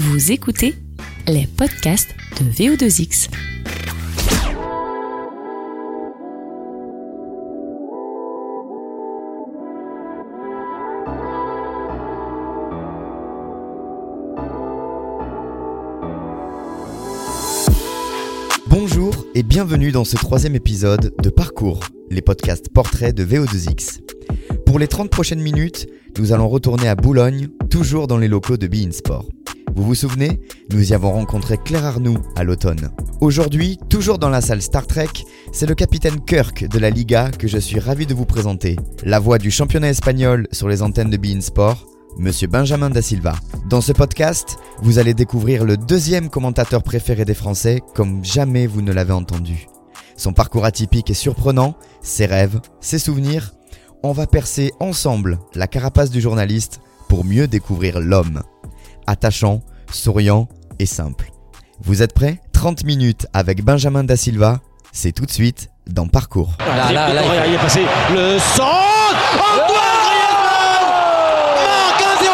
Vous écoutez les podcasts de VO2X. Bonjour et bienvenue dans ce troisième épisode de Parcours, les podcasts portraits de VO2X. Pour les 30 prochaines minutes, nous allons retourner à Boulogne, toujours dans les locaux de Be Sport. Vous vous souvenez? Nous y avons rencontré Claire Arnoux à l'automne. Aujourd'hui, toujours dans la salle Star Trek, c'est le capitaine Kirk de la Liga que je suis ravi de vous présenter. La voix du championnat espagnol sur les antennes de Be Sport, Monsieur Benjamin Da Silva. Dans ce podcast, vous allez découvrir le deuxième commentateur préféré des Français comme jamais vous ne l'avez entendu. Son parcours atypique et surprenant, ses rêves, ses souvenirs, on va percer ensemble la carapace du journaliste pour mieux découvrir l'homme. Attachant, souriant et simple. Vous êtes prêts? 30 minutes avec Benjamin Da Silva, c'est tout de suite dans Parcours Griezmann marque 1-0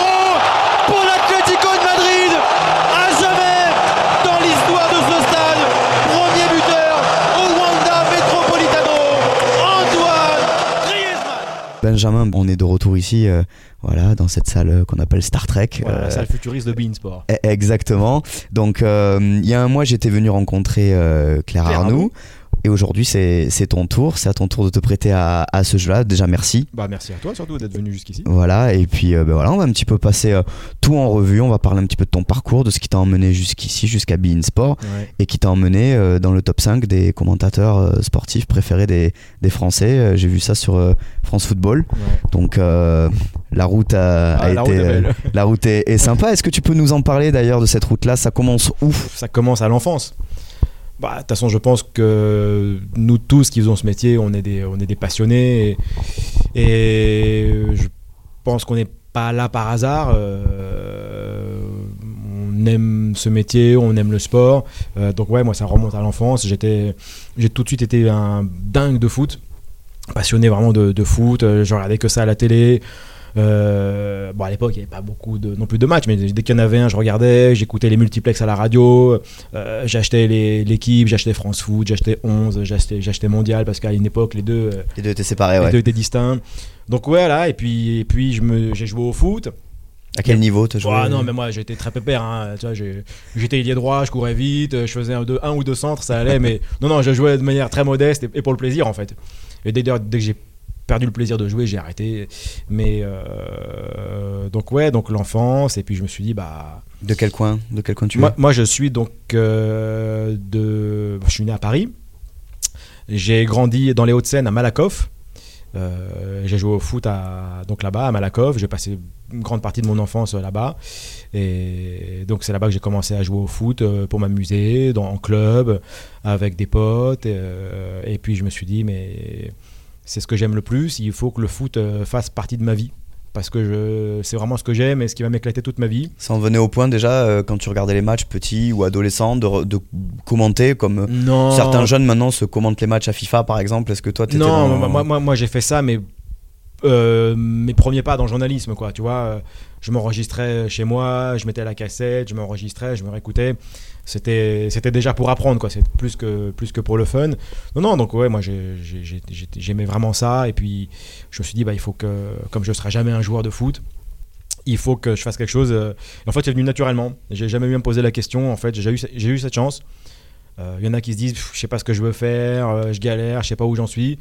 pour l'Atlético de Madrid à jamais dans l'histoire de ce stade premier buteur au Wanda Metropolitano Antoine Griezmann Benjamin, on est de retour ici, euh, voilà, dans cette salle euh, qu'on appelle Star Trek. Voilà, Euh, la salle futuriste de Beansport. E- Exactement. Donc, il y a un mois, j'étais venu rencontrer Claire, Claire Arnoux. Arnoux. Et aujourd'hui, c'est ton tour. C'est à ton tour de te prêter à, à ce jeu-là. Déjà, merci. Bah merci à toi surtout d'être venu jusqu'ici. Voilà. Et puis, euh, ben voilà, on va un petit peu passer euh, tout en revue. On va parler un petit peu de ton parcours, de ce qui t'a emmené jusqu'ici, jusqu'à Be In Sport, Ouais. et qui t'a emmené euh, dans le top 5 des commentateurs sportifs préférés des, des Français. J'ai vu ça sur France Football. Ouais. Donc, la route a, a la été, route est belle. la route est, est sympa. Est-ce que tu peux nous en parler d'ailleurs de cette route-là? Ça commence où? Ça commence à l'enfance. Bah, de toute façon, je pense que nous tous qui faisons ce métier, on est des, on est des passionnés. Et, je pense qu'on n'est pas là par hasard. Euh, on aime ce métier, on aime le sport. Euh, donc ouais, moi, ça remonte à l'enfance. J'étais, j'ai tout de suite été un dingue de foot. Passionné vraiment de, de foot. Euh, Je regardais que ça à la télé. Bon, à l'époque, il n'y avait pas beaucoup de, non plus de matchs, mais dès qu'il y en avait un, je regardais, j'écoutais les multiplex à la radio, euh, j'achetais l'équipe, j'achetais France Foot, j'achetais 11, j'achetais Mondial, parce qu'à une époque, les deux, euh, Les deux étaient séparés, les ouais. deux étaient distincts. Donc voilà, et puis, et puis j'ai joué au foot. À quel niveau te joué? Ah non, mais moi j'étais très pépère. Hein. Tu j'étais ailier droit, je courais vite, je faisais un, deux- un ou deux centres, ça allait. mais non, non, je jouais de manière très modeste et, et pour le plaisir en fait. Et dès, dès que j'ai perdu le plaisir de jouer, j'ai arrêté. Mais euh, donc ouais, donc l'enfance. Et puis je me suis dit, bah. De quel coin De quel coin tu Moi, es? moi, je suis donc euh, de. Je suis né à Paris. J'ai grandi dans les Hauts-de-Seine à Malakoff. Euh, j'ai joué au foot à, donc là-bas à Malakoff. J'ai passé une grande partie de mon enfance là-bas. Et donc c'est là-bas que j'ai commencé à jouer au foot pour m'amuser, dans, en club, avec des potes. et puis je me suis dit, mais c'est ce que j'aime le plus. Il faut que le foot euh, fasse partie de ma vie. Parce que je- c'est vraiment ce que j'aime et ce qui va m'éclater toute ma vie. Ça en venait au point déjà, euh, quand tu regardais les matchs petits ou adolescents, de, commenter comme euh, Non. certains jeunes maintenant se commentent les matchs à FIFA par exemple. Est-ce que toi t'étais Non, dans... moi, moi, moi, moi, j'ai fait ça, mais euh, mes premiers pas dans le journalisme, quoi. Tu vois, je m'enregistrais chez moi, je mettais la cassette, je m'enregistrais, je me réécoutais. C'était, c'était déjà pour apprendre, quoi. C'est plus que, plus que pour le fun. Non, non, donc ouais, moi j'ai- j'ai- j'ai- j'ai- j'aimais vraiment ça. Et puis je me suis dit, bah, il faut que, comme je ne serai jamais un joueur de foot, il faut que je fasse quelque chose. euh. En fait, c'est venu naturellement. J'ai jamais eu à me poser la question. En fait, j'ai eu, j'ai eu cette chance. Euh, Il y en a qui se disent, je sais pas ce que je veux faire, je galère, je sais pas où j'en suis.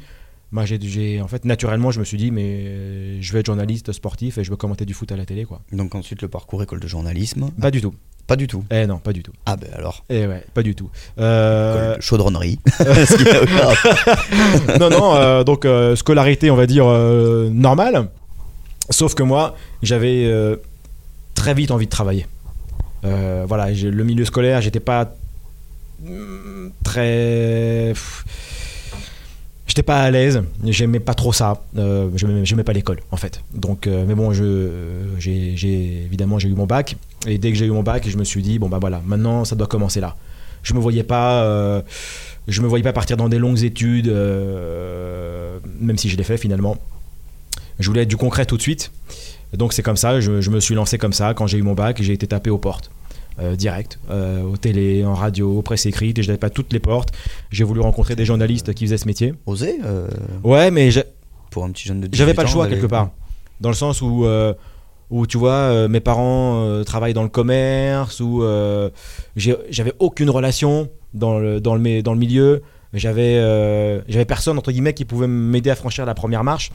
Moi, j'ai, j'ai- en fait, naturellement, je me suis dit, mais euh, je veux être journaliste sportif et je veux commenter du foot à la télé, quoi. Donc ensuite le parcours école de journalisme. Pas du tout. Pas du tout. Eh non, pas du tout. Ah ben alors, Eh ouais, pas du tout. Euh, chaudronnerie. Non, non, euh, donc euh, scolarité, on va dire, normale. Sauf que moi, j'avais très vite envie de travailler. Voilà, le milieu scolaire, j'étais pas mm, très. pff, J'étais pas à l'aise, j'aimais pas trop ça, euh, j'aimais pas l'école en fait. Donc, euh, mais bon, j'ai, évidemment j'ai eu mon bac et dès que j'ai eu mon bac, je me suis dit bon bah voilà, maintenant ça doit commencer là. Je me voyais pas, euh, je me voyais pas partir dans des longues études, même si je l'ai fait finalement. Je voulais être du concret tout de suite. Donc c'est comme ça, je, me suis lancé comme ça. Quand j'ai eu mon bac, j'ai été tapé aux portes. Euh, direct, euh, au télé, en radio, presse écrite, et je n'avais pas toutes les portes. J'ai voulu rencontrer des journalistes qui faisaient ce métier. Oser euh, Ouais, mais pour un petit jeune de 18 j'avais pas le choix quelque part. Dans le sens où, euh, où tu vois, euh, mes parents euh, travaillent dans le commerce, où euh, j'avais aucune relation dans le, dans le, dans le milieu. J'avais j'avais personne, entre guillemets, qui pouvait m'aider à franchir la première marche.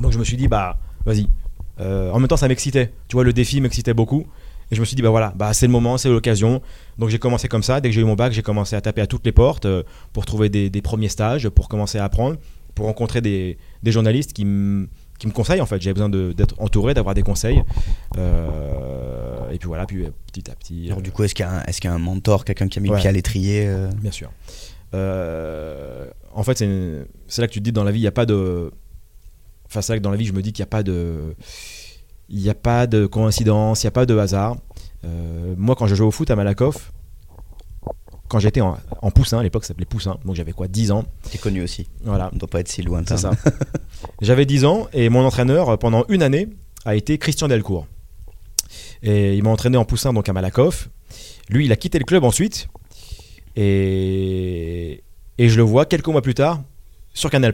Donc je me suis dit, bah, vas-y. En même temps, ça m'excitait. Tu vois, le défi m'excitait beaucoup. Et je me suis dit, bah voilà, bah, c'est le moment, c'est l'occasion. Donc j'ai commencé comme ça. Dès que j'ai eu mon bac, j'ai commencé à taper à toutes les portes euh, pour trouver des, des premiers stages, pour commencer à apprendre, pour rencontrer des, des journalistes qui me qui me conseillent en fait. J'avais besoin d'être entouré, d'avoir des conseils. Euh, et puis voilà, puis euh, petit à petit. Alors euh, du coup, est-ce qu'il y, a un- est-ce qu'il y a un mentor, quelqu'un qui a mis Ouais. le pied à l'étrier euh, Bien sûr. En fait, c'est une- c'est là que tu te dis dans la vie, il n'y a pas de. Enfin, c'est là que dans la vie, je me dis qu'il n'y a pas de. Il n'y a pas de coïncidence, il n'y a pas de hasard. Euh, moi, quand je jouais au foot à Malakoff, quand j'étais en, en poussin, à l'époque ça s'appelait poussin, donc j'avais quoi, 10 ans. T'es connu aussi. Voilà, On ne doit pas être si lointain. c'est ça. J'avais 10 ans et mon entraîneur, pendant une année, a été Christian Delcourt. Et il m'a entraîné en poussin donc à Malakoff. Lui, il a quitté le club ensuite. Et, et je le vois quelques mois plus tard sur Canal+.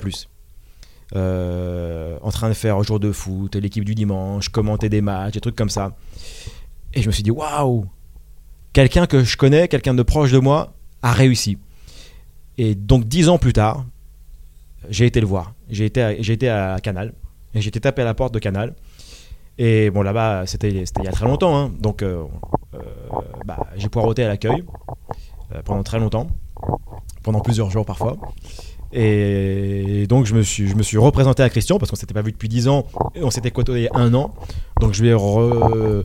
Euh, en train de faire un jour de foot, l'équipe du dimanche, commenter des matchs, des trucs comme ça. Et je me suis dit, waouh Quelqu'un que je connais, quelqu'un de proche de moi, a réussi. Et donc dix ans plus tard, j'ai été le voir. J'ai été, à, été à Canal. Et j'ai été tapé à la porte de Canal. Et bon, là-bas, c'était, c'était il y a très longtemps. hein. Donc, euh, euh, bah, j'ai poireauté à l'accueil euh, pendant très longtemps. Pendant plusieurs jours parfois. Et donc, je me suis, je me suis représenté à Christian parce qu'on s'était pas vu depuis 10 ans et on s'était côtoyé un an. Donc, je lui ai re-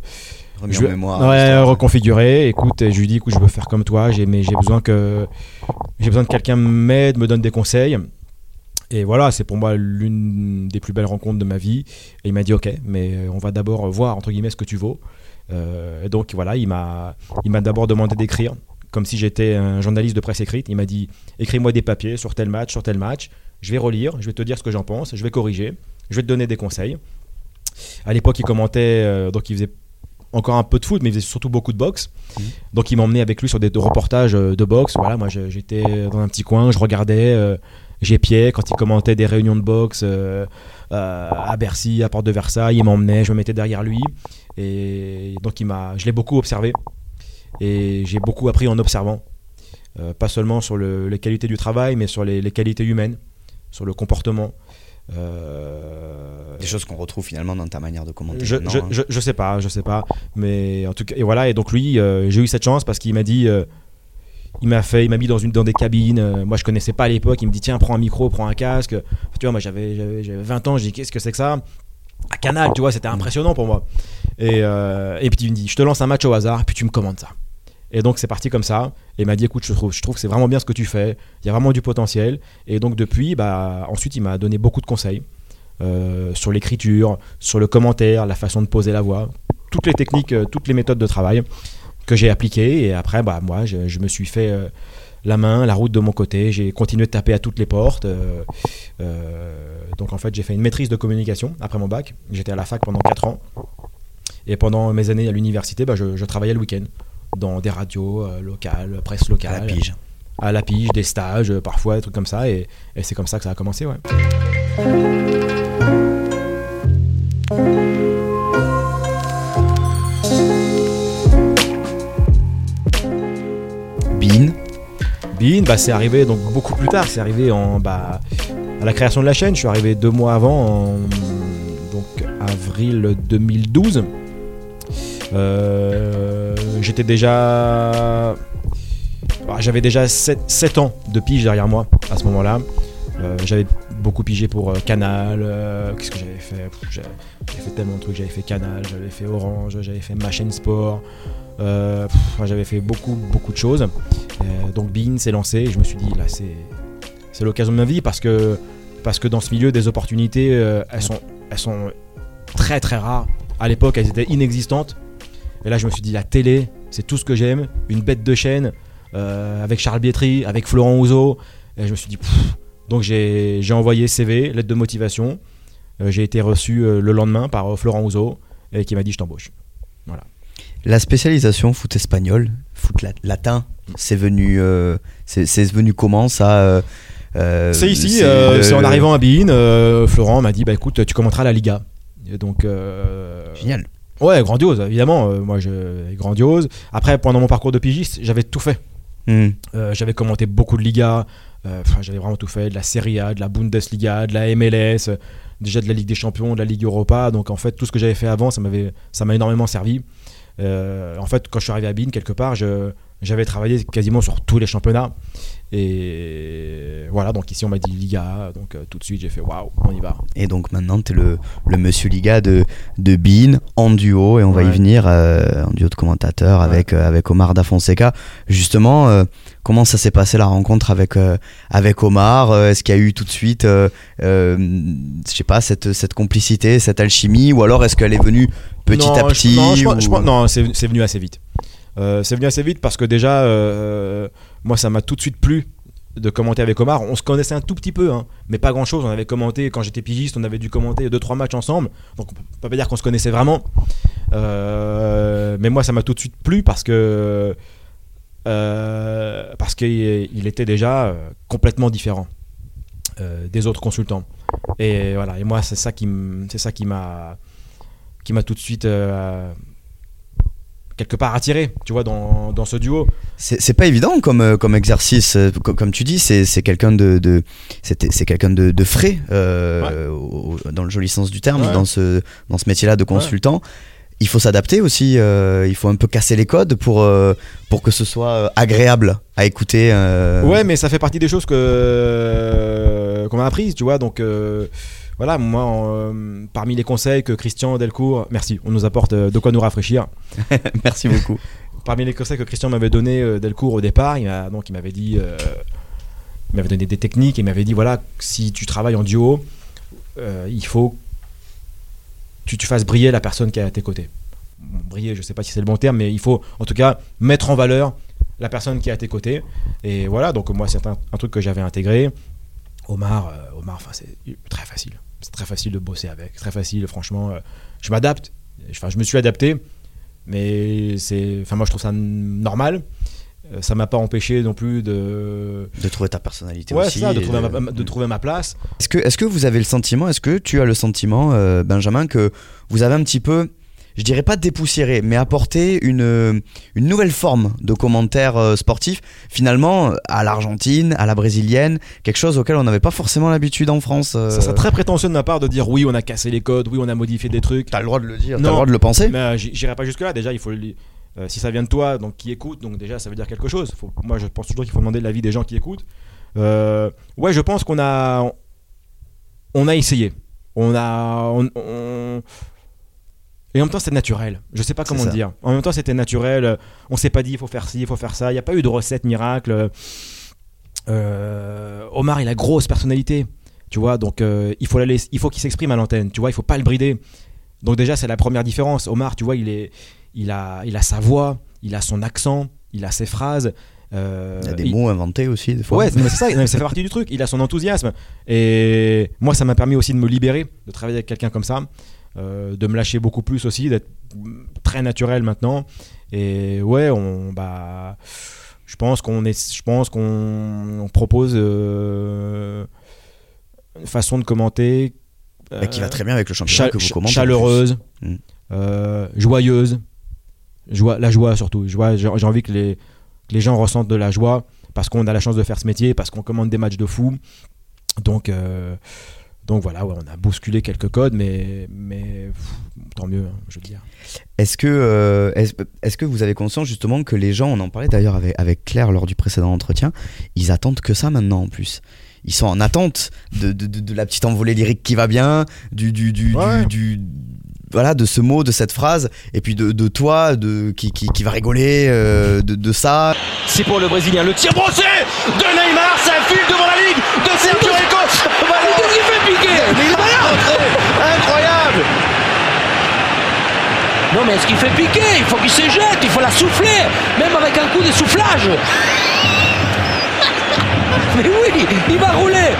Remis je en vais- mémoire. Ouais, l'histoire. reconfigurer. Écoute, je lui dis, écoute, je veux faire comme toi, j'ai, mais j'ai besoin que j'ai besoin que quelqu'un m'aide, me donne des conseils. Et voilà, c'est pour moi l'une des plus belles rencontres de ma vie. Et il m'a dit, ok, mais on va d'abord voir entre guillemets ce que tu vaux. Euh, et donc voilà, il m'a, il m'a d'abord demandé d'écrire, comme si j'étais un journaliste de presse écrite. Il m'a dit, écris-moi des papiers sur tel match, sur tel match. Je vais relire, je vais te dire ce que j'en pense, je vais corriger, je vais te donner des conseils. À l'époque, il commentait, euh, donc il faisait encore un peu de foot, mais il faisait surtout beaucoup de boxe. Mhm. Donc il m'emmenait avec lui sur des reportages euh, de boxe. Voilà, moi j'étais dans un petit coin, je regardais, euh, j'épiais quand il commentait des réunions de boxe euh, à Bercy, à Porte de Versailles. Il m'emmenait, je me mettais derrière lui. Et donc il m'a, je l'ai beaucoup observé et j'ai beaucoup appris en observant, Euh, pas seulement sur le- les qualités du travail, mais sur les, les qualités humaines, sur le comportement. Euh, Des choses qu'on retrouve finalement dans ta manière de commenter. je, hein. je, je sais pas, je sais pas. Mais en tout cas, et voilà. Et donc lui, euh, j'ai eu cette chance parce qu'il m'a dit, il m'a fait, il m'a mis dans une dans des cabines. moi, je connaissais pas à l'époque. Il me dit tiens, prends un micro, prends un casque. Tu vois, moi j'avais j'avais j'avais 20 ans. Je dis qu'est-ce que c'est que ça? À Canal, tu vois, c'était impressionnant pour moi. Et euh, et puis il me dit, je te lance un match au hasard, puis tu me commandes ça. Et donc c'est parti comme ça. Et il m'a dit écoute, je trouve, que c'est vraiment bien ce que tu fais. Il y a vraiment du potentiel. Et donc depuis, bah ensuite il m'a donné beaucoup de conseils. euh, sur l'écriture, sur le commentaire, la façon de poser la voix, toutes les techniques, euh, toutes les méthodes de travail que j'ai appliquées. Et après, bah, moi, je, me suis fait euh, la main, la route de mon côté. J'ai continué de taper à toutes les portes. donc en fait, j'ai fait une maîtrise de communication après mon bac. J'étais à la fac pendant 4 ans. Et pendant mes années à l'université, bah, je travaillais le week-end dans des radios euh, locales, presse locale. à la pige. À la pige, des stages, euh, parfois, des trucs comme ça. Et, et c'est comme ça que ça a commencé, ouais. Bean. Bean, bah, c'est arrivé donc beaucoup plus tard. C'est arrivé en, bah, à la création de la chaîne. Je suis arrivé deux mois avant, en donc, avril 2012. Euh, J'étais déjà. bah, J'avais déjà 7, ans de pige derrière moi à ce moment-là. Euh, j'avais beaucoup pigé pour euh, Canal. euh, Qu'est-ce que j'avais fait? J'avais fait tellement de trucs. J'avais fait Canal, j'avais fait Orange, j'avais fait ma chaîne sport. J'avais fait beaucoup, beaucoup de choses. Donc Bean s'est lancé et je me suis dit là c'est l'occasion de ma vie parce que parce que dans ce milieu des opportunités elles sont elles sont très très rares. À l'époque elles étaient inexistantes. Et là je me suis dit la télé c'est tout ce que j'aime, une bête de chaîne euh, avec Charles Bietri, avec Florent Ouzo. Et je me suis dit pff. donc j'ai envoyé CV, lettre de motivation. Euh, j'ai été reçu euh, le lendemain par Florent Ouzo et qui m'a dit je t'embauche. La spécialisation foot espagnol, foot la- latin, c'est venu, c'est venu comment ça C'est ici, c'est en arrivant à Bein, euh, Florent m'a dit bah écoute, tu commenteras la Liga. Et donc Génial. Ouais, grandiose évidemment. euh, moi je grandiose. Après pendant mon parcours de pigiste, j'avais tout fait. Hmm. Euh, j'avais commenté beaucoup de Liga, euh, j'avais vraiment tout fait, de la Serie A, de la Bundesliga, de la MLS, déjà de la Ligue des Champions, de la Ligue Europa. Donc en fait, tout ce que j'avais fait avant, ça m'avait, ça m'a énormément servi. En fait, quand je suis arrivé à Bein, quelque part, je, j'avais travaillé quasiment sur tous les championnats. Et voilà, donc ici on m'a dit Liga, donc euh, tout de suite j'ai fait waouh, on y va. Et donc maintenant, tu es le, le monsieur Liga de, de Bean en duo, et on va y venir euh, en duo de commentateurs Ouais. avec, euh, avec Omar Da Fonseca. Justement, comment ça s'est passé la rencontre avec, avec Omar? Est-ce qu'il y a eu tout de suite, je sais pas, cette, cette complicité, cette alchimie, ou alors est-ce qu'elle est venue petit Non, à petit non, je ou- non, c'est c'est venu assez vite. C'est venu assez vite parce que déjà, moi, ça m'a tout de suite plu de commenter avec Omar. On se connaissait un tout petit peu, hein, mais pas grand chose. On avait commenté quand j'étais pigiste, on avait dû commenter 2-3 matchs ensemble. Donc on peut pas dire qu'on se connaissait vraiment. Euh, mais moi, ça m'a tout de suite plu parce que. euh, parce qu'il il était déjà euh, complètement différent des autres consultants. Et voilà, et moi, c'est ça qui m'a qui m'a tout de suite quelque part attiré, tu vois, dans, dans ce duo. C'est pas évident comme, euh, comme exercice, euh, co- comme tu dis, c'est quelqu'un de, de, c'est quelqu'un de, de frais, euh, au- dans le joli sens du terme, Ouais. dans ce, dans ce métier-là de consultant. Il faut s'adapter aussi, euh, il faut un peu casser les codes pour, euh, pour que ce soit agréable à écouter. Ouais, mais ça fait partie des choses que qu'on m'a apprises, tu vois. Donc voilà, moi, euh, parmi les conseils que Christian Delcourt, merci, on nous apporte euh, de quoi nous rafraîchir. Merci beaucoup. Parmi les conseils que Christian m'avait donné euh, Delcourt au départ, il m'a donc il m'avait dit, euh, il m'avait donné des techniques et il m'avait dit voilà, si tu travailles en duo, euh, il faut que tu, tu fasses briller la personne qui est à tes côtés. Bon, briller, je sais pas si c'est le bon terme, mais il faut en tout cas mettre en valeur la personne qui est à tes côtés. Et voilà, donc moi c'est un, un truc que j'avais intégré. Omar, euh, Omar, c'est très facile, c'est très facile de bosser avec, très facile, franchement, euh, je m'adapte. Enfin, je me suis adapté, mais c'est, enfin moi je trouve ça normal. Euh, ça m'a pas empêché non plus de, De trouver ta personnalité ouais, aussi. ça, de trouver, de- ma, de trouver ma place. Est-ce que, est-ce que vous avez le sentiment, est-ce que tu as le sentiment, euh, Benjamin, que vous avez un petit peu, je dirais pas dépoussiéré, mais apporté une, euh, une nouvelle forme de commentaire euh, sportif, finalement, à l'Argentine, à la brésilienne, quelque chose auquel on n'avait pas forcément l'habitude en France euh, Ça serait très prétentieux de ma part de dire oui, on a cassé les codes, oui, on a modifié des trucs. T'as le droit de le dire, t'as le droit de le penser Mais euh, j'irai pas jusque là. Déjà, il faut le- euh, si ça vient de toi, donc qui écoute, donc déjà ça veut dire quelque chose. Faut- moi, je pense toujours qu'il faut demander l'avis des gens qui écoutent. Euh, ouais, je pense qu'on a, on a essayé. On a, on- on- et en même temps, c'était naturel. Je sais pas comment ça. dire. En même temps, c'était naturel. On s'est pas dit il faut faire ci, il faut faire ça. Il n'y a pas eu de recette miracle. Euh, Omar, il a grosse personnalité. Tu vois, donc euh, il faut la laisser- il faut qu'il s'exprime à l'antenne. Tu vois, il faut pas le brider. Donc déjà, c'est la première différence. Omar, tu vois, il est, il a, il a sa voix, il a son accent, il a ses phrases. euh, Il y a des il- mots inventés aussi, des fois. Ouais, mais c'est ça, ça fait partie du truc. Il a son enthousiasme. Et moi, ça m'a permis aussi de me libérer, de travailler avec quelqu'un comme ça, euh, de me lâcher beaucoup plus aussi, d'être très naturel maintenant. Et ouais, on, bah, je pense qu'on est, je pense qu'on on propose euh, une façon de commenter Bah, qui va euh, très bien avec le championnat cha- que vous commentez. en chaleureuse, Mm. joyeuse, joie, la joie surtout. Joie, j'ai j'ai envie que les, que les gens ressentent de la joie parce qu'on a la chance de faire ce métier, parce qu'on commande des matchs de fou. Donc, donc voilà, ouais, on a bousculé quelques codes, mais, mais pff, tant mieux, hein, je veux dire. Est-ce que, euh, est-ce, est-ce que vous avez conscience justement que les gens, on en parlait d'ailleurs avec, avec Claire lors du précédent entretien, ils attendent que ça maintenant en plus ils sont en attente de, de, de- de la petite envolée lyrique qui va bien, du, du, du, Ouais. du- du- voilà, de ce mot, de cette phrase, et puis de, de toi, de, qui, qui, qui va rigoler euh, de, de ça. C'est pour le Brésilien. Le tir brossé de Neymar, ça file devant la ligne de Sergio Rico. Qu'est-ce qu'il fait piquer Incroyable. Non mais est-ce qu'il fait piquer? Il faut qu'il se jette, il faut la souffler, même avec un coup de soufflage. Mais oui, il va rouler.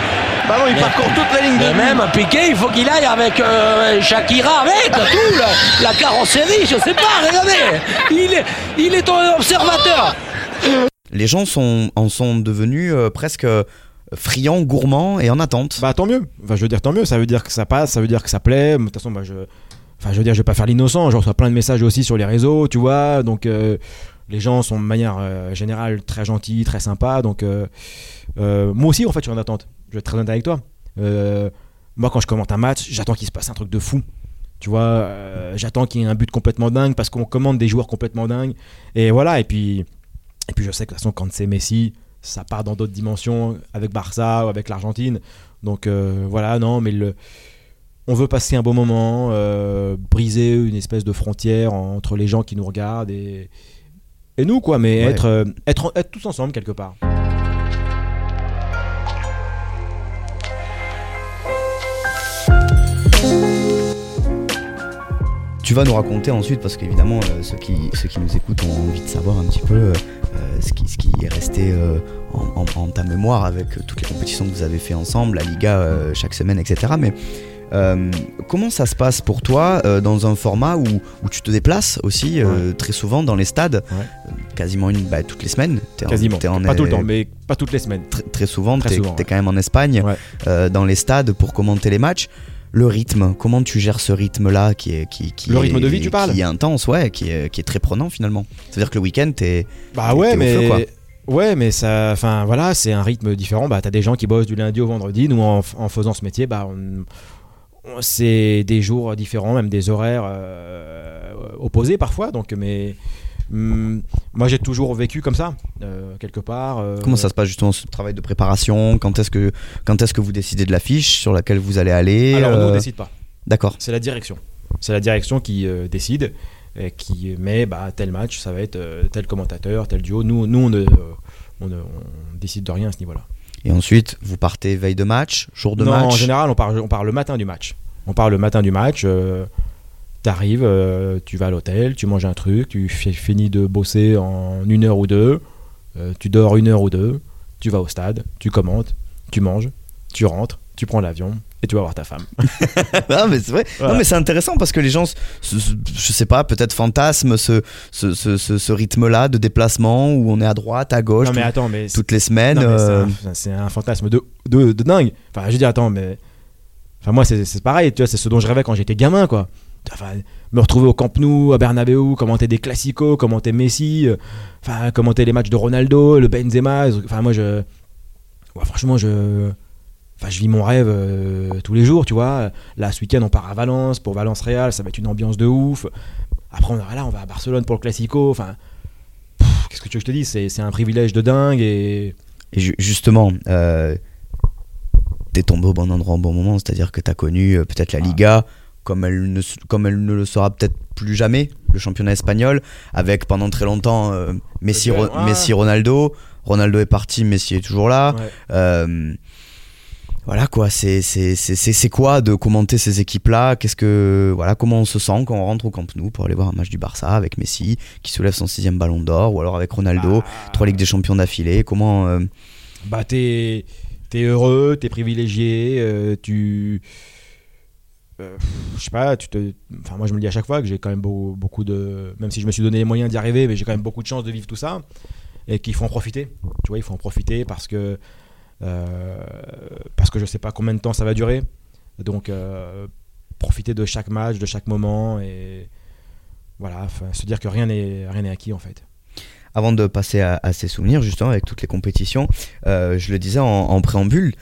Bah non, il parcourt toute la ligne de même Piqué, il faut qu'il aille avec euh, Shakira, avec tout, la, la carrosserie, je sais pas, regardez. Il est, il est ton observateur. Les gens sont, en sont devenus euh, presque friands, gourmands et en attente. Bah tant mieux. Enfin, je veux dire tant mieux. Ça veut dire que ça passe, ça veut dire que ça plaît. De toute façon, bah, je, enfin, je veux dire, je vais pas faire l'innocent. Je reçois plein de messages aussi sur les réseaux, tu vois. Donc euh, les gens sont de manière euh, générale très gentils, très sympas. Donc euh, moi aussi, en fait, je suis en attente. Je vais être très honnête avec toi. Moi, quand je commente un match, j'attends qu'il se passe un truc de fou. Tu vois, j'attends qu'il y ait un but complètement dingue parce qu'on commande des joueurs complètement dingues. Et voilà. Et puis, et puis je sais que de toute façon, quand c'est Messi, ça part dans d'autres dimensions avec Barça ou avec l'Argentine. Donc euh, voilà, non, mais le, on veut passer un bon moment, euh, briser une espèce de frontière entre les gens qui nous regardent et, et nous, quoi, mais Ouais. être, euh, être, être tous ensemble quelque part. Tu vas nous raconter ensuite, parce qu'évidemment, euh, ceux, qui, ceux qui nous écoutent ont envie de savoir un petit peu euh, ce, qui, ce qui est resté euh, en, en- en ta mémoire avec toutes les compétitions que vous avez fait ensemble, la Liga euh, chaque semaine, etc. Mais euh, comment ça se passe pour toi euh, dans un format où, où tu te déplaces aussi euh, très souvent dans les stades, Ouais. quasiment une, bah, toutes les semaines en- Quasiment. en- pas tout le temps, mais pas toutes les semaines. très, très souvent, Très t'es souvent, t'es ouais. quand même en Espagne, dans les stades pour commenter les matchs. Le rythme, comment tu gères ce rythme-là qui est qui, qui Le est- rythme de vie, tu parles? Qui est intense, ouais, qui est, qui est très prenant finalement. C'est-à-dire que le week-end, t'es Bah ouais, mais. feu. Ouais, mais ça, enfin voilà, c'est un rythme différent. Bah, t'as des gens qui bossent du lundi au vendredi. Nous, en, en faisant ce métier, bah, on- on- c'est des jours différents, même des horaires euh, opposés parfois. Donc, mais hum, moi, j'ai toujours vécu comme ça, euh, quelque part. euh, Comment ça se passe justement ce travail de préparation? Quand est-ce que quand est-ce que vous décidez de l'affiche sur laquelle vous allez aller Alors, nous, on décide pas. D'accord. C'est la direction. C'est la direction qui décide et qui met bah, tel match, ça va être euh, tel commentateur, tel duo. Nous, nous on, ne, on, ne- on décide de rien à ce niveau-là. Et ensuite, vous partez veille de match, jour de non, en match. général, on part, on part le matin du match. On part le matin du match. euh, T'arrives, euh, tu vas à l'hôtel, tu manges un truc, tu fi- finis de bosser en une heure ou deux, euh, tu dors une heure ou deux, tu vas au stade, tu commentes, tu manges, tu rentres, tu prends l'avion et tu vas voir ta femme. Ah, mais c'est vrai. Voilà. Non, mais c'est intéressant parce que les gens, se- se- je sais pas, peut-être fantasment ce, ce, ce, ce- ce rythme-là de déplacement où on est à droite, à gauche, non mais tout- attends, mais toutes les semaines. Non, c'est euh, un- c'est un, fantasme de, de, de dingue. Enfin, je veux dire, attends, mais. Enfin, moi, c'est pareil, tu vois, c'est ce dont je rêvais quand j'étais gamin, quoi. Enfin, me retrouver au Camp Nou, à Bernabeu, commenter des classicos, commenter Messi, euh, enfin, commenter les matchs de Ronaldo, le Benzema. Enfin, moi, je. ouais, franchement, je. Enfin, je vis mon rêve euh, tous les jours, tu vois. Là, ce week-end, on part à Valence pour Valence Real, ça va être une ambiance de ouf. Après, on, voilà, on va à Barcelone pour le Classico. Enfin, qu'est-ce que tu veux que je te dise? C'est un privilège de dingue et. Et ju- justement, euh, t'es tombé au bon endroit au bon moment, c'est-à-dire que t'as connu euh, peut-être la Ah. Liga comme elle, ne, comme elle ne le sera peut-être plus jamais, le championnat espagnol, avec pendant très longtemps euh, Messi, Ro-. Messi, Ronaldo. Ronaldo est parti, Messi est toujours là. Ouais. Voilà quoi, c'est c'est- c'est- c'est- c'est quoi de commenter ces équipes-là? Qu'est-ce que voilà, comment on se sent quand on rentre au Camp Nou pour aller voir un match du Barça avec Messi qui soulève son sixième Ballon d'Or, ou alors avec Ronaldo, Ah. trois Ligues des Champions d'affilée Comment euh, bah t'es t'es heureux, t'es privilégié, euh, tu euh, je sais pas, tu te enfin moi je me le dis à chaque fois que j'ai quand même beau- beaucoup de même si je me suis donné les moyens d'y arriver, mais j'ai quand même beaucoup de chance de vivre tout ça et qu'il faut en profiter. Tu vois, il faut en profiter parce que parce que je sais pas combien de temps ça va durer. Donc euh, profiter de chaque match, de chaque moment et voilà, se dire que rien n'est rien n'est acquis en fait. Avant de passer à, à ces souvenirs, justement, avec toutes les compétitions, euh, je le disais en, en préambule,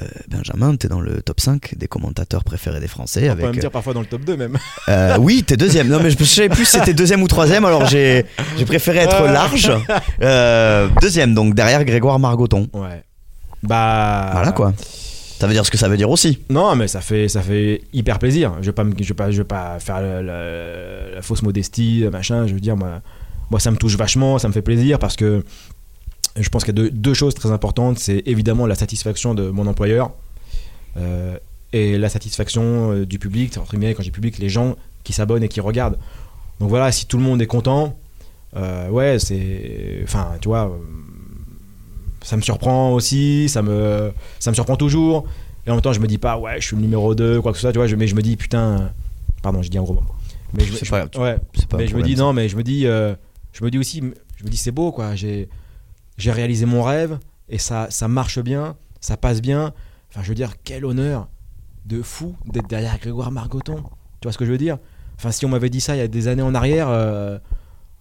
euh, Benjamin, t'es dans le top 5 des commentateurs préférés des Français. On peut avec, même dire parfois dans le top 2 même. euh, oui, t'es deuxième. Non, mais je ne savais plus si c'était deuxième ou troisième, alors j'ai préféré être large. Euh, deuxième, donc derrière Grégoire Margoton. Ouais. Bah. Voilà quoi. Ça veut dire ce que ça veut dire aussi. Non, mais ça fait, ça fait hyper plaisir. Je vais pas, me- je vais pas, je vais pas faire la, la- la fausse modestie, machin. Je veux dire, moi, moi, ça me touche vachement, ça me fait plaisir parce que je pense qu'il y a deux, deux choses très importantes. C'est évidemment la satisfaction de mon employeur euh, et la satisfaction euh, du public. Entre guillemets, quand j'ai public, les gens qui s'abonnent et qui regardent. Donc voilà, si tout le monde est content, euh, ouais, c'est, enfin, tu vois. euh, ça me surprend aussi, ça me, ça me surprend toujours. Et en même temps, je me dis pas, ouais, je suis le numéro 2, quoi que ce soit, tu vois, je- mais je me dis, putain, pardon, j'ai dit un gros mot. Mais je, je- pas ouais, pas mais je me dis, non, mais je me dis, euh, je me dis aussi, je me dis, c'est beau, quoi, j'ai, j'ai réalisé mon rêve, et ça, ça marche bien, ça passe bien. Enfin, je veux dire, quel honneur de fou d'être derrière Grégoire Margoton. Tu vois ce que je veux dire? Enfin, si on m'avait dit ça il y a des années en arrière, euh,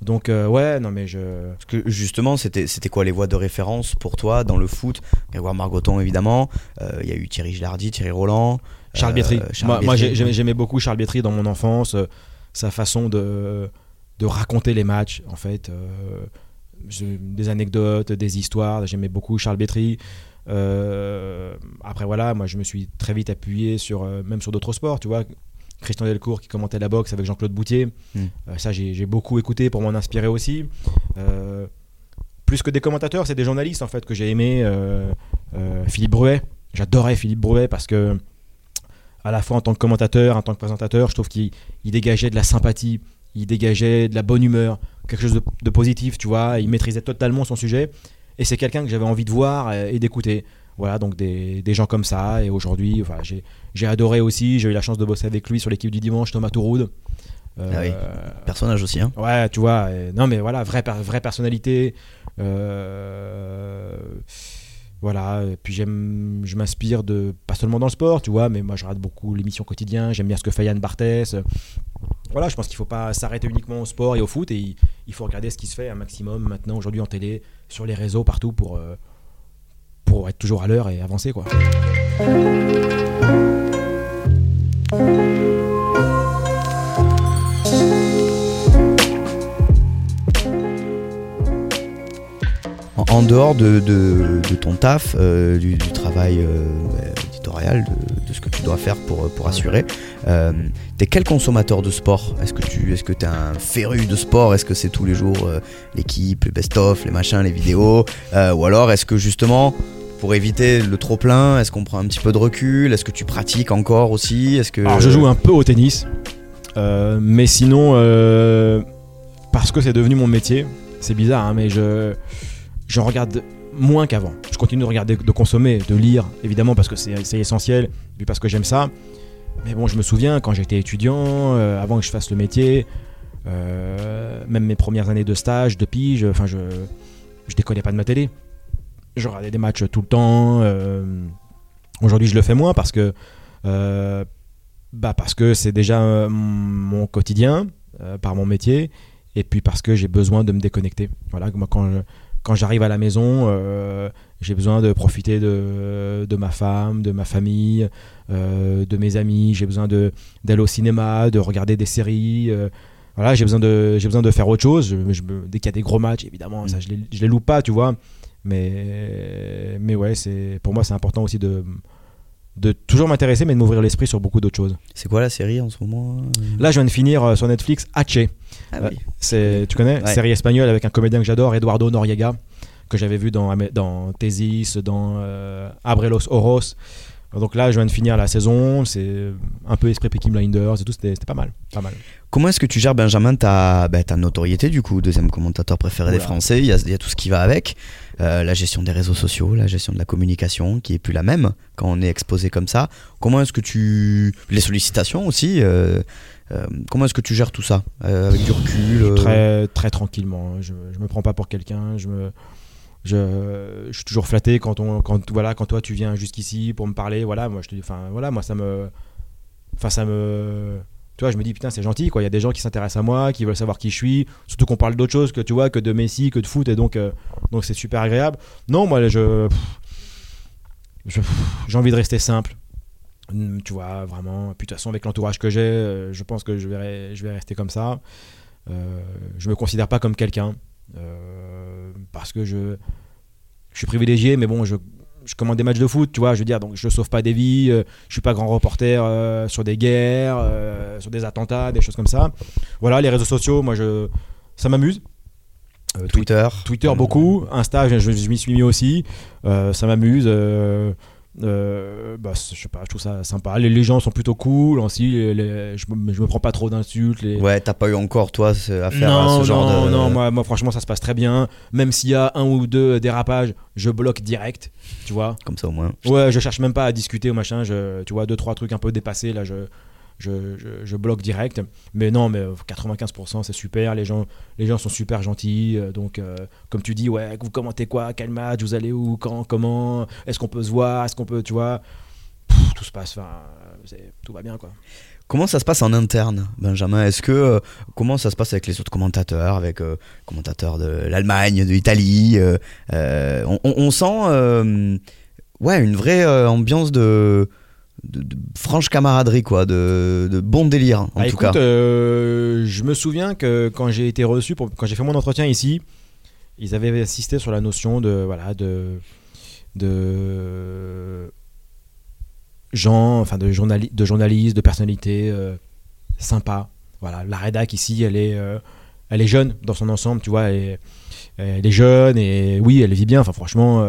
donc euh, ouais, non mais je. Parce que justement, c'était c'était quoi les voies de référence pour toi dans le foot? Grégoire Margoton, évidemment. Euh, Il y a eu Thierry Gilardi, Thierry Roland. Charles euh, Bietri. Charles moi, j'aimais beaucoup Charles Bietri dans mon enfance, euh, sa façon de, de raconter les matchs, en fait. euh, des anecdotes, des histoires. J'aimais beaucoup Charles Bietri. Euh, après, voilà, moi, je me suis très vite appuyé sur, euh, même sur d'autres sports, tu vois. Christian Delcourt qui commentait la boxe avec Jean-Claude Boutier. Mm. Euh, ça, j'ai beaucoup écouté pour m'en inspirer aussi. Euh, plus que des commentateurs, c'est des journalistes, en fait, que j'ai aimé. Euh, Philippe Bruet. J'adorais Philippe Bruet parce que à la fois en tant que commentateur, en tant que présentateur, je trouve qu'il il dégageait de la sympathie, il dégageait de la bonne humeur, quelque chose de, de positif, tu vois. Il maîtrisait totalement son sujet. Et c'est quelqu'un que j'avais envie de voir et d'écouter. Voilà, donc des, des gens comme ça. Et aujourd'hui, enfin, j'ai j'ai adoré aussi. J'ai eu la chance de bosser avec lui sur l'équipe du dimanche, Thomas Touroud. Euh, Ah oui. Personnage aussi. Hein. Ouais, tu vois. et- non, mais voilà, vraie, per- vraie personnalité. Euh, voilà. et Puis j'aime, je m'inspire de pas seulement dans le sport, tu vois, mais moi je regarde beaucoup l'émission quotidien. J'aime bien ce que fait Yann Barthès. Voilà, je pense qu'il faut pas s'arrêter uniquement au sport et au foot et il, il faut regarder ce qui se fait un maximum maintenant aujourd'hui en télé, sur les réseaux, partout pour euh, pour être toujours à l'heure et avancer quoi. En, dehors de, de- ton taf, euh, du, travail euh, bah, éditorial, de, ce que tu dois faire pour, pour assurer, euh, t'es quel consommateur de sport? Est-ce que tu est-ce que t'es un féru de sport? Est-ce que c'est tous les jours l'équipe, le best-of, les machins, les vidéos? Ou alors est-ce que justement, pour éviter le trop-plein, est-ce qu'on prend un petit peu de recul? Est-ce que tu pratiques encore aussi? Est-ce que Alors je joue un peu au tennis, euh, mais sinon, euh, parce que c'est devenu mon métier, c'est bizarre, hein, mais je j'en regarde moins qu'avant. Je continue de regarder, de consommer, de lire, évidemment parce que c'est essentiel, puis parce que j'aime ça. Mais bon, je me souviens quand j'étais étudiant, euh, avant que je fasse le métier, même mes premières années de stage, de pige, enfin je je déconnais pas de ma télé. Je regardais des matchs tout le temps. euh, Aujourd'hui, je le fais moins parce que euh, bah parce que c'est déjà euh, mon quotidien par mon métier et puis parce que j'ai besoin de me déconnecter. Voilà, moi quand je- quand j'arrive à la maison, j'ai besoin de profiter de, de ma femme, de ma famille, de mes amis. J'ai besoin d'aller au cinéma, de regarder des séries. voilà, j'ai besoin de j'ai besoin de faire autre chose. Je- je me- dès qu'il y a des gros matchs, évidemment, ça je les, je les loupe pas, tu vois. Mais mais ouais, c'est pour moi c'est important aussi de de toujours m'intéresser, mais de m'ouvrir l'esprit sur beaucoup d'autres choses. c'est quoi la série en ce moment? Là, je viens de finir euh, sur Netflix Haché. Ah Euh, oui. C'est, tu connais? Ouais. Série espagnole avec un comédien que j'adore, Eduardo Noriega, que j'avais vu dans, dans Thesis, dans euh, Abre los Oros. Donc là, je viens de finir la saison. C'est un peu esprit Peaky Blinders et tout. C'était, pas mal. Pas mal. Comment est-ce que tu gères, Benjamin, ta, bah, ta notoriété, du coup, deuxième commentateur préféré des. Français Il y, a, il y a tout ce qui va avec. Euh, la gestion des réseaux sociaux, la gestion de la communication, qui est plus la même quand on est exposé comme ça. Comment est-ce que tu. Les sollicitations aussi. euh, euh, comment est-ce que tu gères tout ça Avec du recul Très, très tranquillement. Je, je me prends pas pour quelqu'un. Je me. Je, suis toujours flatté quand on quand voilà quand toi tu viens jusqu'ici pour me parler. Voilà moi je te enfin voilà moi ça me enfin ça me tu je me dis putain c'est gentil quoi. Il y a des gens qui s'intéressent à moi qui veulent savoir qui je suis surtout qu'on parle d'autre chose que tu vois que de Messi que de foot et donc euh, donc c'est super agréable. Non moi je j'ai envie de rester simple. Hum, tu vois vraiment. Puis de toute façon avec l'entourage que j'ai euh, je pense que je vais je vais rester comme ça. Euh, je me considère pas comme quelqu'un euh, parce que je je suis privilégié mais bon je je commande des matchs de foot, tu vois, je veux dire, donc je sauve pas des vies, euh, je suis pas grand reporter euh, sur des guerres, euh, sur des attentats, des choses comme ça. Voilà, les réseaux sociaux, moi, je, ça m'amuse. Twitter. Twitter beaucoup, Insta, je, je- m'y suis mis aussi, ça m'amuse. Euh, bah, je sais pas, je trouve ça sympa. Les, les gens sont plutôt cool. Aussi, les- les- je, je me prends pas trop d'insultes. Ouais, t'as pas eu encore, toi, ce- affaire non, à ce genre non, de. non, moi, moi, franchement, ça se passe très bien. Même s'il y a un ou deux dérapages, je bloque direct. Tu vois Comme ça au moins. Ouais, je cherche même pas à discuter ou machin. Je, tu vois, deux, trois trucs un peu dépassés, là, je, je, bloque direct. Mais non, mais euh, 95%, c'est super. Les gens, les gens sont super gentils. euh, Donc, euh, comme tu dis, ouais, vous commentez quoi? Quel match? Vous allez où? Quand? Comment? Est-ce qu'on peut se voir? Est-ce qu'on peut, tu vois? Tout se passe, enfin, tout va bien, quoi. Comment ça se passe en interne, Benjamin? Est-ce que euh, comment ça se passe avec les autres commentateurs, avec euh, commentateurs de l'Allemagne, de l'Italie euh, euh, on, on- sent euh, ouais une vraie euh, ambiance de, de- de franche camaraderie quoi, de, de bon délire en Ah, tout écoute, cas. euh, je me souviens que quand j'ai été reçu, pour, quand j'ai fait mon entretien ici, ils avaient insisté sur la notion de voilà de de gens, enfin de, journali de journalistes, de personnalités euh, sympas. Voilà, la rédac ici, elle est euh, elle est jeune dans son ensemble, tu vois, elle est, elle est jeune et oui, elle vit bien. Enfin, franchement.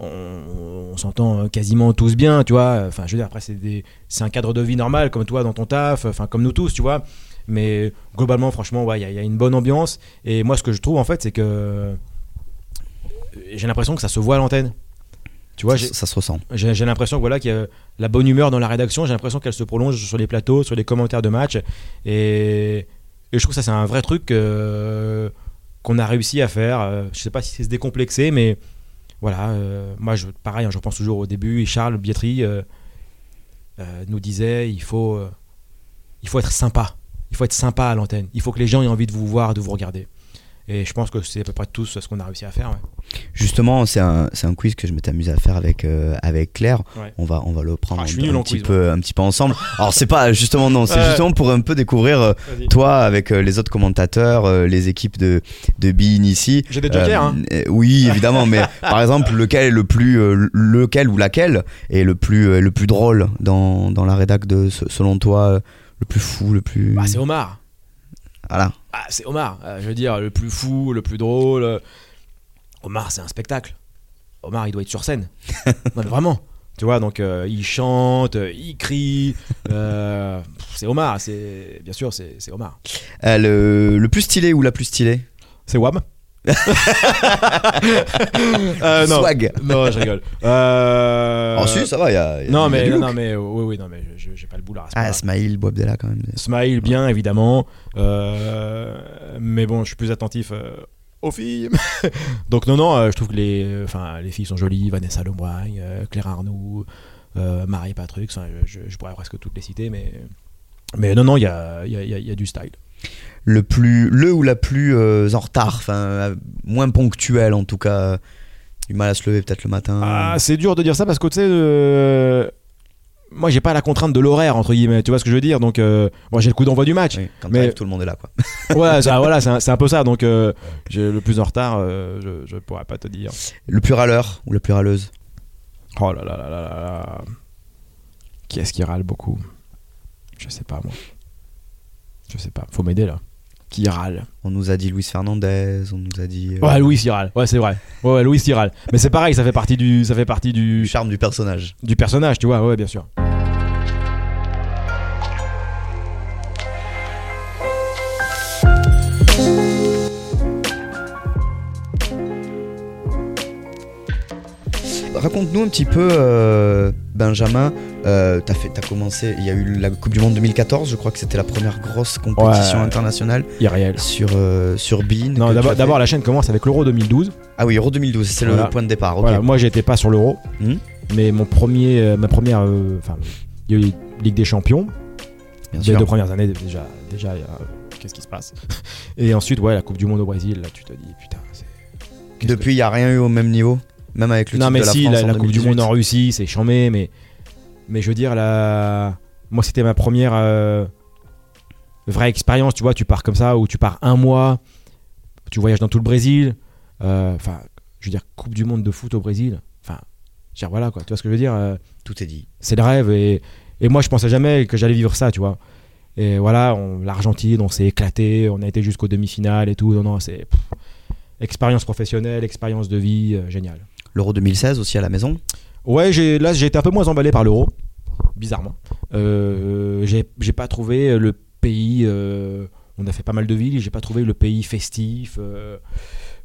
On, on s'entend quasiment tous bien, tu vois. Enfin, je veux dire, après, c'est des, c'est un cadre de vie normal, comme toi dans ton taf, enfin, comme nous tous, tu vois. Mais globalement, franchement, ouais, il y, a- y a une bonne ambiance. Et moi, ce que je trouve, en fait, c'est que j'ai l'impression que ça se voit à l'antenne. Tu vois, ça, ça se ressent. j'ai j'ai l'impression que voilà qu'il y a la bonne humeur dans la rédaction. J'ai l'impression qu'elle se prolonge sur les plateaux, sur les commentaires de match. Et, et je trouve que ça c'est un vrai truc euh, qu'on a réussi à faire. Euh, je sais pas si c'est se décomplexer, mais voilà. euh, moi, je, pareil, hein, je repense toujours au début. Et Charles Bietri euh, euh, nous disait il faut être sympa. Il faut être sympa à l'antenne. Il faut que les gens aient envie de vous voir, de vous regarder. Et je pense que c'est à peu près tout ce qu'on a réussi à faire. ouais. Justement, c'est un, un quiz que je m'étais amusé à faire avec, euh, avec Claire. Ouais. On, va, on va le prendre Ah, un, petit quiz, peu, un petit peu ensemble. Alors, c'est pas justement, non, c'est justement pour un peu découvrir euh, toi avec euh, les autres commentateurs, les équipes de, de Bein ici. J'ai des jokers, hein. Oui, évidemment, mais par exemple, lequel est le plus, lequel ou laquelle est le plus, le plus drôle dans, dans la rédac de, selon toi, le plus fou, le plus. Bah, c'est Omar. Voilà. Ah, c'est Omar. Euh, je veux dire, le plus fou, le plus drôle. Omar, c'est un spectacle. Omar, il doit être sur scène. non, mais vraiment. Tu vois, donc euh, il chante, euh, il crie. euh, c'est Omar, c'est bien sûr, c'est Omar. Le, le plus stylé ou la plus stylée? C'est Wam. Euh, non. Swag. Non, je rigole. Euh, Oh, si, ça va, il y a. y a- Non il y a mais non, mais oui oui non mais j'ai pas le boulard. Ah. Smaïl Boabdella quand même. Smile bien évidemment, Euh, mais bon, je suis plus attentif euh, aux filles. Donc non non, je trouve que les, enfin les filles sont jolies, Vanessa Lemoigne, euh, Claire Arnoux, Marie Patrick, je, je- je pourrais presque toutes les citer, mais mais non non, il y a, il y, a, il y a- il y a du style. Le plus le ou la plus euh, en retard enfin euh, moins ponctuel en tout cas du mal à se lever peut-être le matin Ah, c'est dur de dire ça parce que tu sais, euh, moi j'ai pas la contrainte de l'horaire entre guillemets, tu vois ce que je veux dire, donc moi j'ai le coup d'envoi du match. Oui, quand mais- tout le monde est là quoi Ouais, ça, voilà, c'est un, un peu ça. Donc, j'ai le plus en retard, je, je pourrais pas te dire. le plus râleur ou la plus râleuse? Oh là là là là là là. Qui est-ce qui râle beaucoup? Je sais pas, moi. Je sais pas. Faut m'aider là. Qui râle on nous a dit Luis Fernandez on nous a dit euh, Ouais, Louis il râle. Ouais, c'est vrai. Ouais, ouais, Louis il râle. Mais c'est pareil, ça fait partie du, ça fait partie du du, charme du personnage du personnage, tu vois. Ouais, bien sûr. raconte-nous un petit peu euh, Benjamin euh, t'as fait t'as commencé il y a eu la Coupe du Monde 2014 je crois que c'était la première grosse compétition Ouais. internationale Irréel. sur euh, sur Bein Non, d'abord, as la chaîne commence avec l'Euro 2012. ah oui Euro 2012 c'est Voilà. le point de départ Voilà, moi j'étais pas sur l'Euro, Mhm. mais mon premier, euh, ma première, euh, enfin, il y a eu Ligue des Champions. bien les sûr deux premières années déjà déjà qu'est-ce qui se passe? Et ensuite ouais la coupe du monde au Brésil là tu te dis putain depuis il y a rien eu au même niveau? Même avec le non mais de la si France la, en la coupe du 2018. monde en Russie c'est chambé mais mais je veux dire la moi c'était ma première euh, vraie expérience tu vois. Tu pars comme ça où tu pars un mois tu voyages dans tout le Brésil euh, enfin je veux dire coupe du monde de foot au Brésil enfin je veux dire, voilà quoi. Tu vois ce que je veux dire euh, tout est dit. c'est le rêve. Et, et moi je pensais jamais que j'allais vivre ça tu vois. Et voilà l'Argentine on s'est éclaté on a été jusqu'aux demi-finales et tout. Non non c'est expérience professionnelle expérience de vie euh, géniale. L'Euro 2016 aussi à la maison? Ouais, j'ai, là, j'ai été un peu moins emballé par l'euro, bizarrement. Euh, j'ai, j'ai pas trouvé le pays. euh, on a fait pas mal de villes, j'ai pas trouvé le pays festif. euh,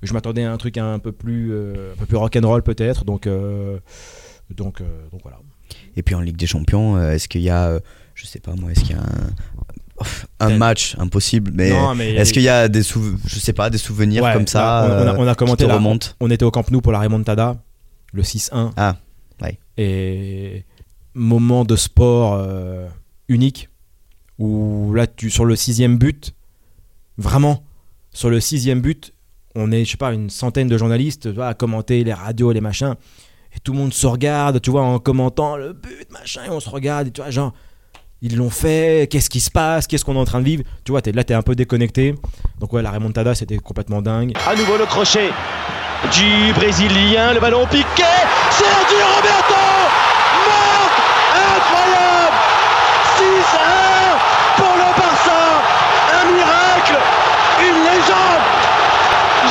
je m'attendais à un truc un peu plus, un peu plus rock'n'roll peut-être. Donc, donc, donc voilà. Et puis en Ligue des Champions, est-ce qu'il y a, je sais pas moi, est-ce qu'il y a un, match impossible, mais, Non, mais est-ce qu'il y a des sou- je sais pas, des souvenirs Ouais, comme ça là, on, on a, on a qui commenté te là, remontent? On était au Camp Nou pour la remontada, le 6-1. Ah, ouais. Et moment de sport euh, unique où là, tu, sur le sixième but, vraiment, sur le sixième but, on est, je sais pas, une centaine de journalistes tu vois, à commenter les radios, les machins. Et tout le monde se regarde, tu vois, en commentant le but, machin, et on se regarde, et tu vois, genre, ils l'ont fait, qu'est-ce qui se passe, qu'est-ce qu'on est en train de vivre. Tu vois, es, là, t'es un peu déconnecté. Donc, ouais, la remontada, c'était complètement dingue. À nouveau le crochet du Brésilien, le ballon piqué. Sergio Roberto marque incroyable 6 à 1 pour le Barça. Un miracle, une légende.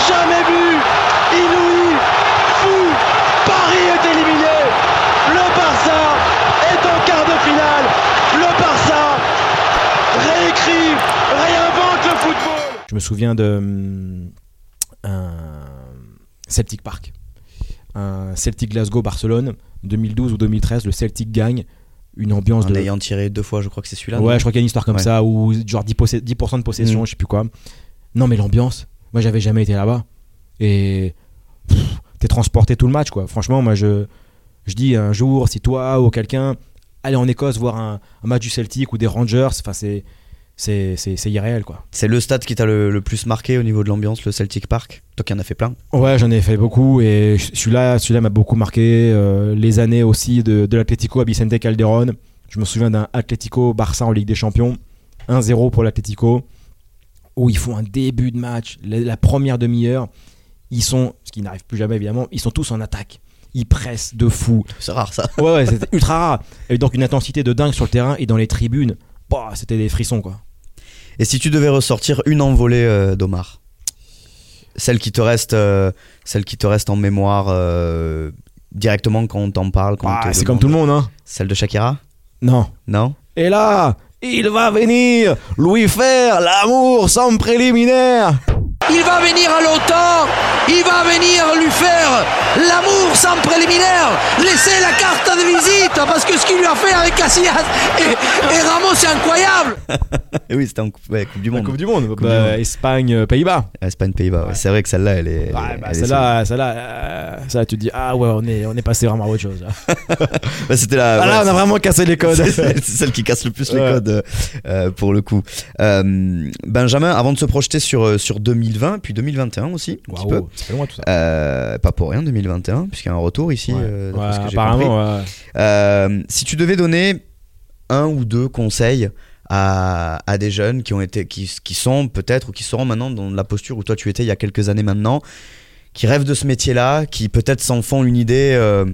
Jamais vu, inouï, fou. Paris est éliminé. Le Barça est en quart de finale. Le Barça réécrit, réinvente le football. Je me souviens de hum, un Celtic Park, un Celtic Glasgow Barcelone 2012 ou 2013. Le Celtic gagne une ambiance En de. ayant tiré deux fois, je crois que c'est celui-là. ouais, je crois qu'il y a une histoire comme Ouais. ça où genre 10%, possé- 10% de possession, Mm. je sais plus quoi. Non, mais l'ambiance. Moi, j'avais jamais été là-bas et t'es transporté tout le match, quoi. Franchement, moi, je je dis un jour, si toi ou quelqu'un allez en Écosse voir un, un match du Celtic ou des Rangers, enfin c'est c'est c'est c'est irréel, quoi. C'est le stade qui t'a le, le plus marqué au niveau de l'ambiance, le Celtic Park? Toi qui en as fait plein. Ouais, j'en ai fait beaucoup et celui-là, celui-là m'a beaucoup marqué. Euh, les années aussi de, de l'Atlético à Vicente Calderón. Je me souviens d'un Atlético Barça en Ligue des Champions, 1-0 pour l'Atlético, où ils font un début de match, la, la première demi-heure, ils sont, ce qui n'arrive plus jamais évidemment, ils sont tous en attaque. Ils pressent de fou. C'est rare ça. Ouais, ouais, c'était ultra rare. Et donc une intensité de dingue sur le terrain et dans les tribunes. Bah, c'était des frissons quoi. Et si tu devais ressortir une envolée euh, d'Omar Celle qui te reste, euh, celle qui te reste en mémoire euh, directement quand on t'en parle. quand on Ah, c'est comme tout le monde, hein. Celle de Shakira Non. Non Et là, il va venir lui faire l'amour sans préliminaire. Il va venir à l'OTAN, il va venir lui faire l'amour sans préliminaire, laisser la carte de visite, parce que ce qu'il lui a fait avec Casillas et, et Ramos, c'est incroyable. Et oui, c'était en coupe, ouais, coupe du La Monde. Coupe du Monde. Coupe Bah, du Monde. Espagne, euh, Pays-Bas. Espagne, Pays-Bas. ouais. Ouais. C'est vrai que celle-là, elle est. Ouais, bah, celle-là, celle-là, euh, ça, tu te dis, ah ouais, on est, on est passé vraiment à autre chose. là. Bah, c'était la. Ah là, on a vraiment cassé les codes. C'est celle- celle qui casse le plus les codes euh, pour le coup. Euh, Benjamin, avant de se projeter sur, sur 2020, puis 2021 aussi, un petit peu. Waouh, c'est loin tout ça. Euh, pas pour rien 2021, puisqu'il y a un retour ici. Ouais. euh, d'après Ouais, ce que j'ai compris. apparemment, ouais. Euh, si tu devais donner un ou deux conseils à, à des jeunes qui ont été, qui, qui sont peut-être ou qui seront maintenant dans la posture où toi tu étais il y a quelques années maintenant, qui rêvent de ce métier-là, qui peut-être s'en font une idée euh,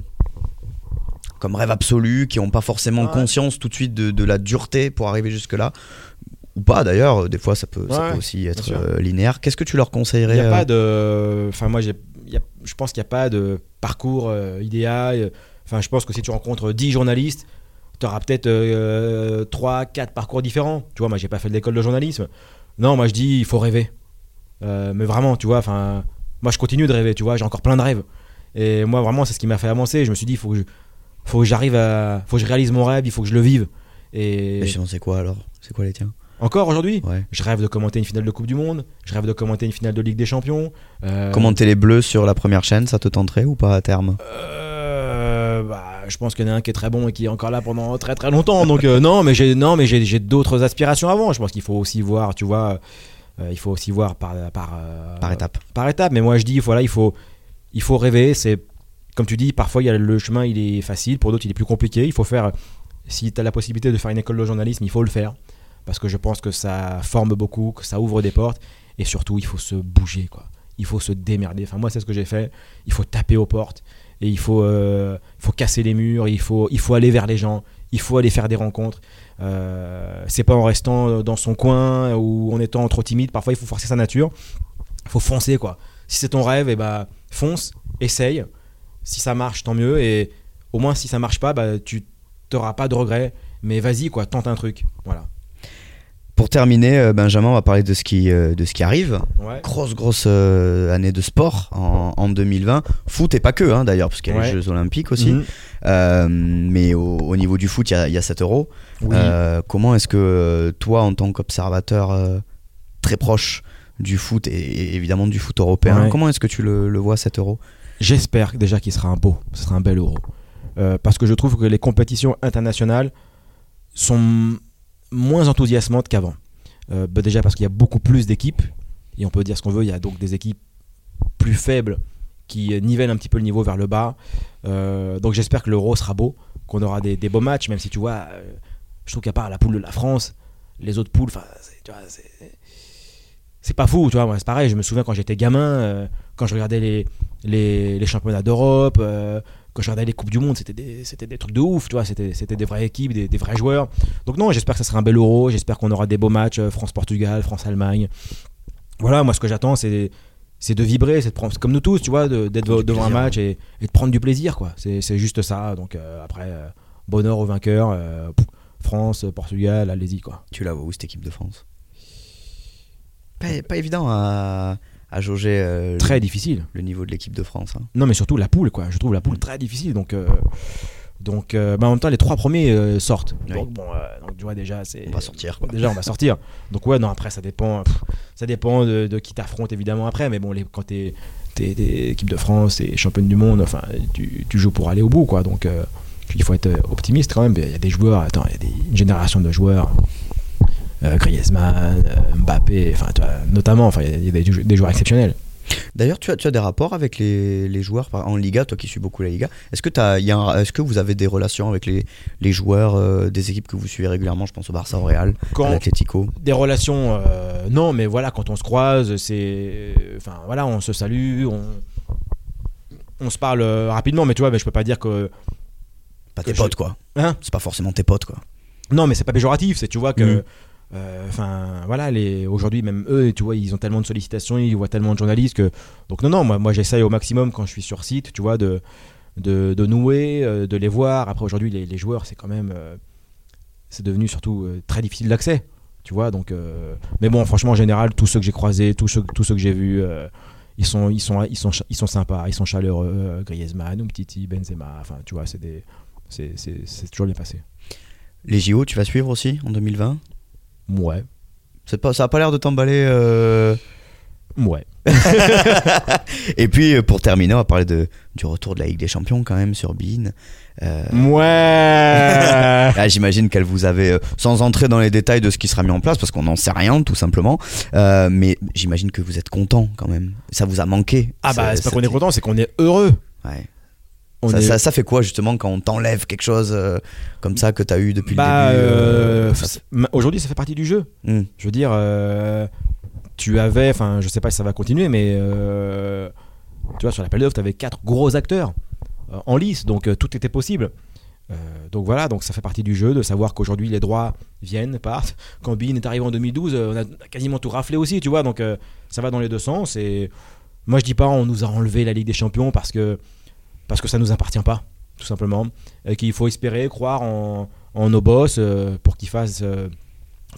comme rêve absolu, qui n'ont pas forcément Ouais. conscience tout de suite de, de la dureté pour arriver jusque-là, ou pas d'ailleurs, des fois ça peut, ça peut aussi être euh, linéaire. Qu'est-ce que tu leur Il conseillerais n'y a euh, pas de. Enfin, moi, j'ai- il y a- je pense qu'il n'y a pas de parcours euh, idéal. Enfin, je pense que si tu rencontres 10 journalistes, tu auras peut-être 3, 4 parcours différents. Tu vois, moi, j'ai pas fait de l'école de journalisme. Non, moi, je dis, il faut rêver. Euh, mais vraiment, tu vois, enfin, moi, je continue de rêver, tu vois, j'ai encore plein de rêves. Et moi, vraiment, c'est ce qui m'a fait avancer. Je me suis dit, il faut que je- faut que j'arrive à. faut que je réalise mon rêve, il faut que je le vive. Et Et sinon, c'est quoi alors? C'est quoi les tiens? Encore aujourd'hui, Ouais. je rêve de commenter une finale de Coupe du Monde, je rêve de commenter une finale de Ligue des Champions. Euh, Commenter les bleus sur la première chaîne, ça te tenterait ou pas à terme? Euh, bah, je pense qu'il y en a un qui est très bon et qui est encore là pendant très très longtemps. Donc euh, non, mais j'ai non, mais j'ai d'autres aspirations avant. Je pense qu'il faut aussi voir, tu vois, il faut aussi voir par par Par étape. par étape. Mais moi je dis, voilà, il faut il faut rêver. C'est comme tu dis, parfois il y a le chemin, il est facile, pour d'autres il est plus compliqué. Il faut faire. Si tu as la possibilité de faire une école de journalisme, il faut le faire parce que je pense que ça forme beaucoup, que ça ouvre des portes et surtout il faut se bouger quoi. Il faut se démerder. Enfin moi c'est ce que j'ai fait. Il faut taper aux portes et il faut, euh, faut casser les murs, il faut, il faut aller vers les gens, il faut aller faire des rencontres. Euh, c'est pas en restant dans son coin ou en étant trop timide. Parfois, il faut forcer sa nature. Il faut foncer, quoi. Si c'est ton rêve, et bah, fonce, essaye. Si ça marche, tant mieux. Et au moins si ça marche pas, bah, tu n'auras pas de regrets. Mais vas-y, quoi, tente un truc. Voilà. Pour terminer, euh, Benjamin, on va parler de ce qui, euh, de ce qui arrive. Ouais. Grosse, grosse euh, année de sport en, en 2020. Foot et pas que, hein, d'ailleurs, parce qu'il y a les. Jeux Olympiques aussi. Mhm. Euh, mais au, au niveau du foot, il y a, y a 7 euros. Oui. Euh, comment est-ce que toi, en tant qu'observateur très proche du foot et, et évidemment du foot européen, Ouais. comment est-ce que tu le, le vois 7 euros? J'espère déjà qu'il sera un beau, ce sera un bel euro. Parce que je trouve que les compétitions internationales sont moins enthousiasmantes qu'avant. Euh, bah déjà parce qu'il y a beaucoup plus d'équipes, et on peut dire ce qu'on veut, il y a donc des équipes plus faibles qui euh, nivellent un petit peu le niveau vers le bas. Euh, donc j'espère que l'euro sera beau, qu'on aura des, des beaux matchs, même si tu vois, je trouve qu'à part la poule de la France, les autres poules, c'est- pas fou, tu vois. C'est pareil. Je me souviens quand j'étais gamin, quand je regardais les, les, les championnats d'Europe, quand je regardais les Coupes du Monde, c'était des, c'était des trucs de ouf, tu vois. C'était, c'était des vraies équipes, des, des vrais joueurs. Donc, non, j'espère que ça sera un bel euro. J'espère qu'on aura des beaux matchs euh, France-Portugal, France-Allemagne. Voilà, moi, ce que j'attends, c'est, c'est de vibrer, c'est de prendre, c'est comme nous tous, tu vois, de- d'être devant un match et, et de prendre du plaisir, quoi. C'est, c'est juste ça. Donc, euh, après, euh, bonheur aux vainqueurs. euh, France, Portugal, allez-y, quoi. Tu la vois où cette équipe de France? Pas, pas évident à, à jauger euh, Très difficile. le niveau de l'équipe de France. hein. Non, mais surtout la poule, quoi. Je trouve la poule très difficile. Donc, euh, donc euh, bah, en même temps, les trois premiers sortent. Oui. Donc, bon, donc, tu vois, déjà, c'est. On va sortir. Quoi. Déjà, on va sortir. Donc, ouais, non, après, ça dépend. pff, ça dépend de, de qui t'affronte, évidemment, après. Mais bon, les, quand t'es t'es- t'es équipe de France et championne du monde, enfin, tu, tu joues pour aller au bout, quoi. Donc, il faut être optimiste quand même. Il y a des joueurs, attends, il y a des, une génération de joueurs. Euh, Griezmann, euh, Mbappé, enfin, notamment, enfin, il y a- des, des joueurs exceptionnels. D'ailleurs, tu as, tu as des rapports avec les, les joueurs en Liga, toi qui suis beaucoup la Liga. Est-ce que, t'as- il y a un- est-ce que vous avez des relations avec les, les joueurs euh, des équipes que vous suivez régulièrement Je pense au Barça, au Real, à l'Atlético. Des relations, euh, non, mais voilà, quand on se croise, c'est. Enfin, voilà, on se salue, on, on se parle rapidement, mais tu vois, mais je peux pas dire que. Pas que tes je- potes, quoi. Hein? C'est pas forcément tes potes, quoi. Non, mais c'est pas péjoratif, c'est, tu vois, que. Mhm. Euh, Enfin, voilà, les, aujourd'hui, même eux, tu vois, ils ont tellement de sollicitations, ils voient tellement de journalistes que. Donc, non, non, moi, moi j'essaye au maximum quand je suis sur site, tu vois, de, de, nouer, euh, de les voir. Après, aujourd'hui, les, joueurs, c'est quand même. euh, c'est devenu surtout très difficile d'accès. Tu vois, donc. mais bon, franchement, en général, tous ceux que j'ai croisés, tous ceux, tous ceux que j'ai vus, ils, sont, ils, sont, ils, sont, ils sont sympas, ils sont chaleureux. Griezmann, Umtiti, Benzema, enfin, tu vois, c'est des. C'est toujours bien passé. Les JO, tu vas suivre aussi en 2020 Ouais. C'est pas, Ça a pas l'air de t'emballer. euh. Ouais. Et puis, pour terminer, on va parler de, du retour de la Ligue des Champions quand même sur Bein. Euh, Ouais. Ah, J'imagine qu'elle vous avait, euh, sans entrer dans les détails de ce qui sera mis en place, parce qu'on n'en sait rien tout simplement, euh, mais j'imagine que vous êtes content quand même. Ça vous a manqué. ah bah, ce- c'est pas qu'on est content, c'est qu'on est heureux. Ouais. Ça, est- ça- ça fait quoi justement quand on t'enlève quelque chose euh, comme ça que t'as eu depuis bah, le début euh, euh, aujourd'hui, ça fait partie du jeu. Hmm. Je veux dire, euh, tu avais, enfin, je sais pas si ça va continuer, mais euh, tu vois, sur l'appel d'offres, tu avais quatre gros acteurs en lice, donc tout était possible. Donc voilà, donc ça fait partie du jeu de savoir qu'aujourd'hui les droits viennent, partent. Quand Bean est arrivé en 2012, euh, on a quasiment tout raflé aussi, tu vois, donc ça va dans les deux sens. Et moi je dis pas on nous a enlevé la Ligue des Champions parce que, parce que ça nous appartient pas, tout simplement. Et qu'il faut espérer, croire en, en nos boss euh, pour qu'ils fassent euh,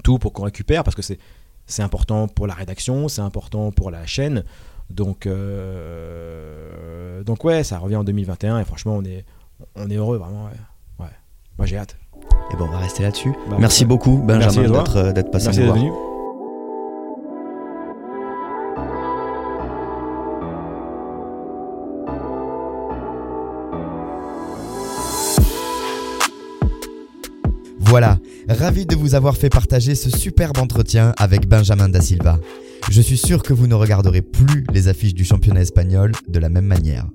tout pour qu'on récupère, parce que c'est c'est important pour la rédaction, c'est important pour la chaîne. Donc, euh, donc ouais, ça revient en 2021 et franchement, on est, on est heureux vraiment. Ouais. Ouais. Moi, j'ai hâte. Et bon, on va rester là-dessus. Bah, Merci ouais. beaucoup, Benjamin, d'être d'être passé Merci Voilà, ravi de vous avoir fait partager ce superbe entretien avec Benjamin Da Silva. Je suis sûr que vous ne regarderez plus les affiches du championnat espagnol de la même manière.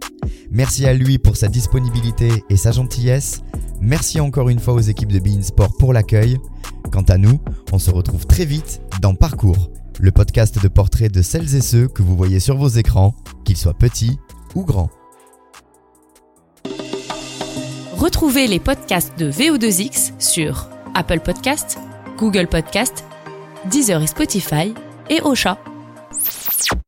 Merci à lui pour sa disponibilité et sa gentillesse. Merci encore une fois aux équipes de Bein Sport pour l'accueil. Quant à nous, on se retrouve très vite dans Parcours, le podcast de portraits de celles et ceux que vous voyez sur vos écrans, qu'ils soient petits ou grands. Retrouvez les podcasts de VO2X sur Apple Podcasts, Google Podcasts, Deezer et Spotify et Ocha.